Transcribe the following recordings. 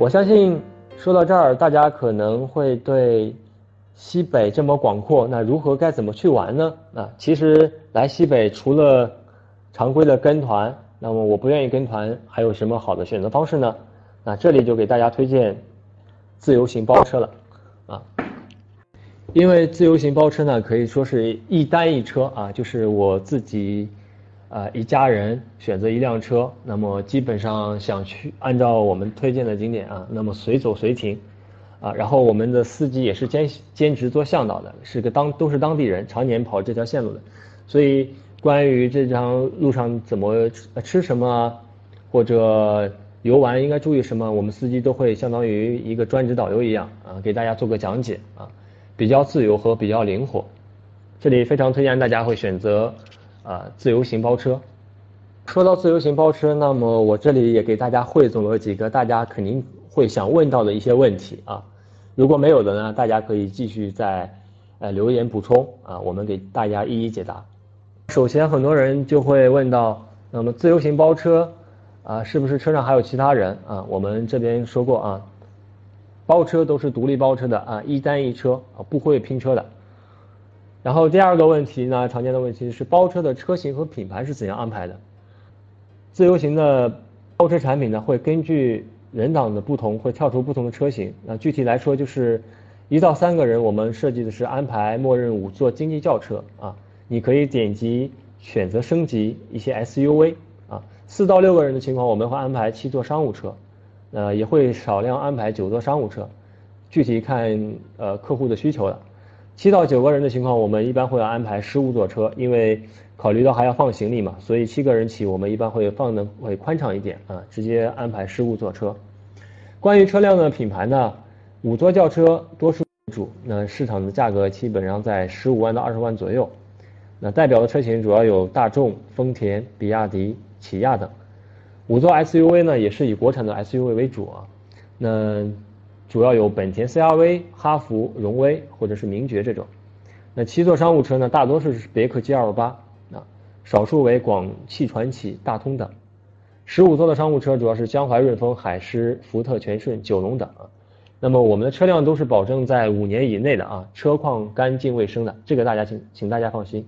我相信说到这儿，大家可能会对西北这么广阔，那如何该怎么去玩呢？啊，其实来西北除了常规的跟团，那么我不愿意跟团，还有什么好的选择方式呢？那这里就给大家推荐自由行包车了啊，因为自由行包车呢，可以说是一单一车啊，就是我自己。啊，一家人选择一辆车，那么基本上想去按照我们推荐的景点啊，那么随走随停，啊，然后我们的司机也是兼兼职做向导的，是个当都是当地人，常年跑这条线路的，所以关于这条路上怎么吃什么，或者游玩应该注意什么，我们司机都会相当于一个专职导游一样啊，给大家做个讲解啊，比较自由和比较灵活，这里非常推荐大家会选择。啊，自由行包车。说到自由行包车，那么我这里也给大家汇总了几个大家肯定会想问到的一些问题啊。如果没有的呢，大家可以继续在呃留言补充啊，我们给大家一一解答。首先，很多人就会问到，那么自由行包车啊，是不是车上还有其他人啊？我们这边说过啊，包车都是独立包车的啊，一单一车啊，不会拼车的。然后第二个问题呢，常见的问题是包车的车型和品牌是怎样安排的？自由行的包车产品呢，会根据人档的不同，会跳出不同的车型。那具体来说，就是一到三个人，我们设计的是安排默认五座经济轿车啊，你可以点击选择升级一些 SUV 啊。四到六个人的情况，我们会安排七座商务车，呃，也会少量安排九座商务车，具体看呃客户的需求了。七到九个人的情况，我们一般会安排十五座车，因为考虑到还要放行李嘛，所以七个人起，我们一般会放的会宽敞一点啊，直接安排十五座车。关于车辆的品牌呢，五座轿车多数主，那市场的价格基本上在十五万到二十万左右。那代表的车型主要有大众、丰田、比亚迪、起亚等。五座 SUV 呢，也是以国产的 SUV 为主啊。那主要有本田 CR-V、哈弗、荣威或者是名爵这种。那七座商务车呢，大多数是别克 GL8，啊，少数为广汽传祺、大通等。十五座的商务车主要是江淮润风、海狮、福特全顺、九龙等。那么我们的车辆都是保证在五年以内的啊，车况干净卫生的，这个大家请请大家放心。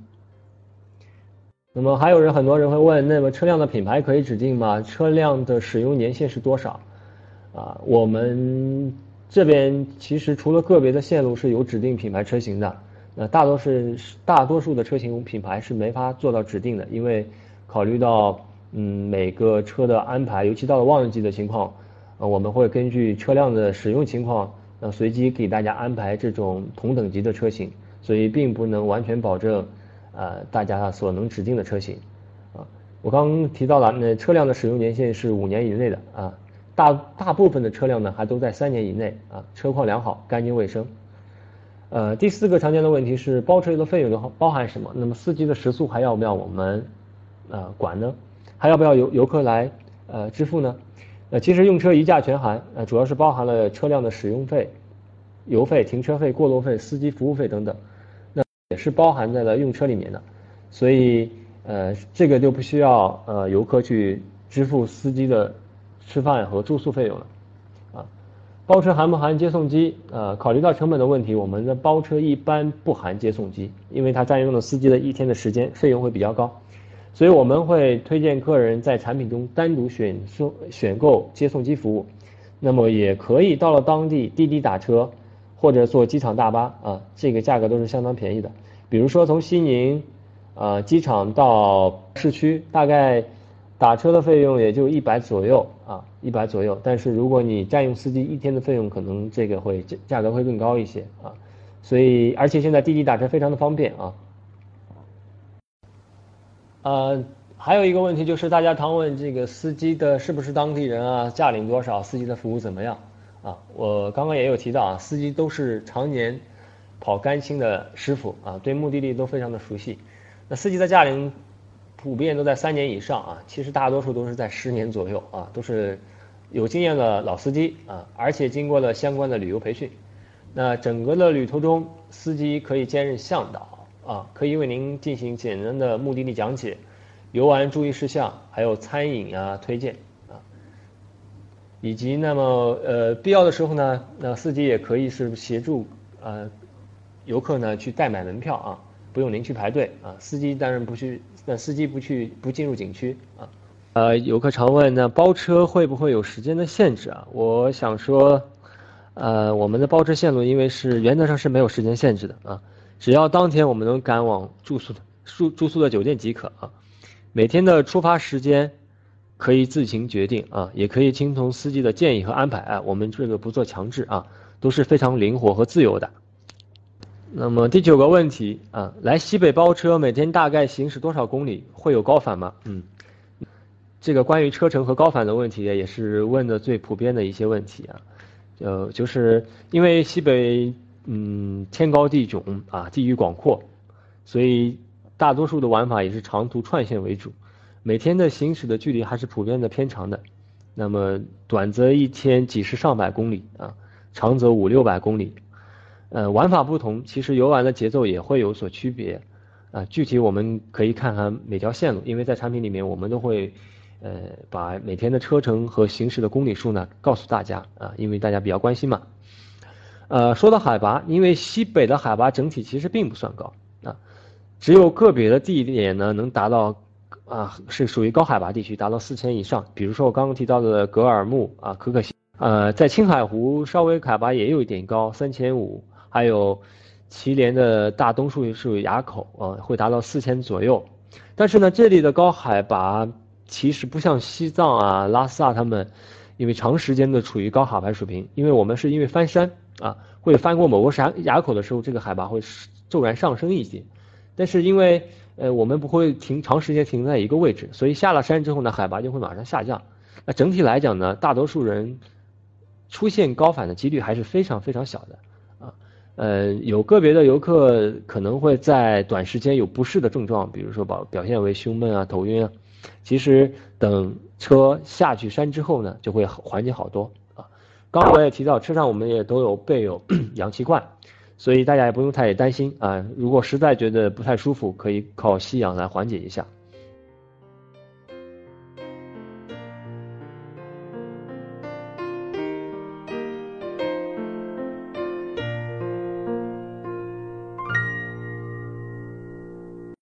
那么还有人很多人会问，那么车辆的品牌可以指定吗？车辆的使用年限是多少？啊，我们。这边其实除了个别的线路是有指定品牌车型的，那大多是大多数的车型品牌是没法做到指定的，因为考虑到嗯每个车的安排，尤其到了旺季的情况，呃我们会根据车辆的使用情况，呃随机给大家安排这种同等级的车型，所以并不能完全保证呃大家所能指定的车型，啊，我刚提到了那车辆的使用年限是五年以内的啊。大大部分的车辆呢，还都在三年以内啊，车况良好，干净卫生。呃，第四个常见的问题是包车的费用都包含什么？那么司机的食宿还要不要我们呃管呢？还要不要游游客来呃支付呢？呃，其实用车一价全含，呃，主要是包含了车辆的使用费、油费、停车费、过路费、司机服务费等等，那也是包含在了用车里面的，所以呃，这个就不需要呃游客去支付司机的。吃饭和住宿费用了，啊，包车含不含接送机？呃，考虑到成本的问题，我们的包车一般不含接送机，因为它占用了司机的一天的时间，费用会比较高，所以我们会推荐客人在产品中单独选送选购接送机服务，那么也可以到了当地滴滴打车或者坐机场大巴啊，这个价格都是相当便宜的。比如说从西宁，呃，机场到市区大概。打车的费用也就一百左右啊，一百左右。但是如果你占用司机一天的费用，可能这个会价价格会更高一些啊。所以，而且现在滴滴打车非常的方便啊。呃，还有一个问题就是大家常问这个司机的是不是当地人啊，驾龄多少，司机的服务怎么样啊？我刚刚也有提到啊，司机都是常年跑甘青的师傅啊，对目的地都非常的熟悉。那司机的驾龄。普遍都在三年以上啊，其实大多数都是在十年左右啊，都是有经验的老司机啊，而且经过了相关的旅游培训。那整个的旅途中，司机可以兼任向导啊，可以为您进行简单的目的地讲解、游玩注意事项，还有餐饮啊推荐啊。以及那么呃必要的时候呢，那司机也可以是协助呃游客呢去代买门票啊，不用您去排队啊。司机当然不去，那司机不去不进入景区啊。呃，游客常问那包车会不会有时间的限制啊？我想说，呃，我们的包车线路因为是原则上是没有时间限制的啊，只要当天我们能赶往住宿的住住宿的酒店即可啊。每天的出发时间可以自行决定啊，也可以听从司机的建议和安排啊，我们这个不做强制啊，都是非常灵活和自由的。那么第九个问题啊，来西北包车每天大概行驶多少公里？会有高反吗？嗯。这个关于车程和高反的问题，也是问的最普遍的一些问题啊，呃，就是因为西北嗯天高地迥啊，地域广阔，所以大多数的玩法也是长途串线为主，每天的行驶的距离还是普遍的偏长的，那么短则一天几十上百公里啊，长则五六百公里，呃，玩法不同，其实游玩的节奏也会有所区别啊，具体我们可以看看每条线路，因为在产品里面我们都会。呃，把每天的车程和行驶的公里数呢告诉大家啊，因为大家比较关心嘛。呃，说到海拔，因为西北的海拔整体其实并不算高啊，只有个别的地点呢能达到啊，是属于高海拔地区，达到四千以上。比如说我刚刚提到的格尔木啊、可可西，呃，在青海湖稍微海拔也有一点高，三千五，还有祁连的大东树树垭口啊，会达到四千左右。但是呢，这里的高海拔。其实不像西藏啊、拉萨他们，因为长时间的处于高海拔水平，因为我们是因为翻山啊，会翻过某个山垭口的时候，这个海拔会骤然上升一些。但是因为呃我们不会停长时间停在一个位置，所以下了山之后呢，海拔就会马上下降。那整体来讲呢，大多数人出现高反的几率还是非常非常小的。呃，有个别的游客可能会在短时间有不适的症状，比如说表表现为胸闷啊、头晕啊。其实等车下去山之后呢，就会缓解好多啊。刚刚我也提到，车上我们也都有备有 氧气罐，所以大家也不用太担心啊。如果实在觉得不太舒服，可以靠吸氧来缓解一下。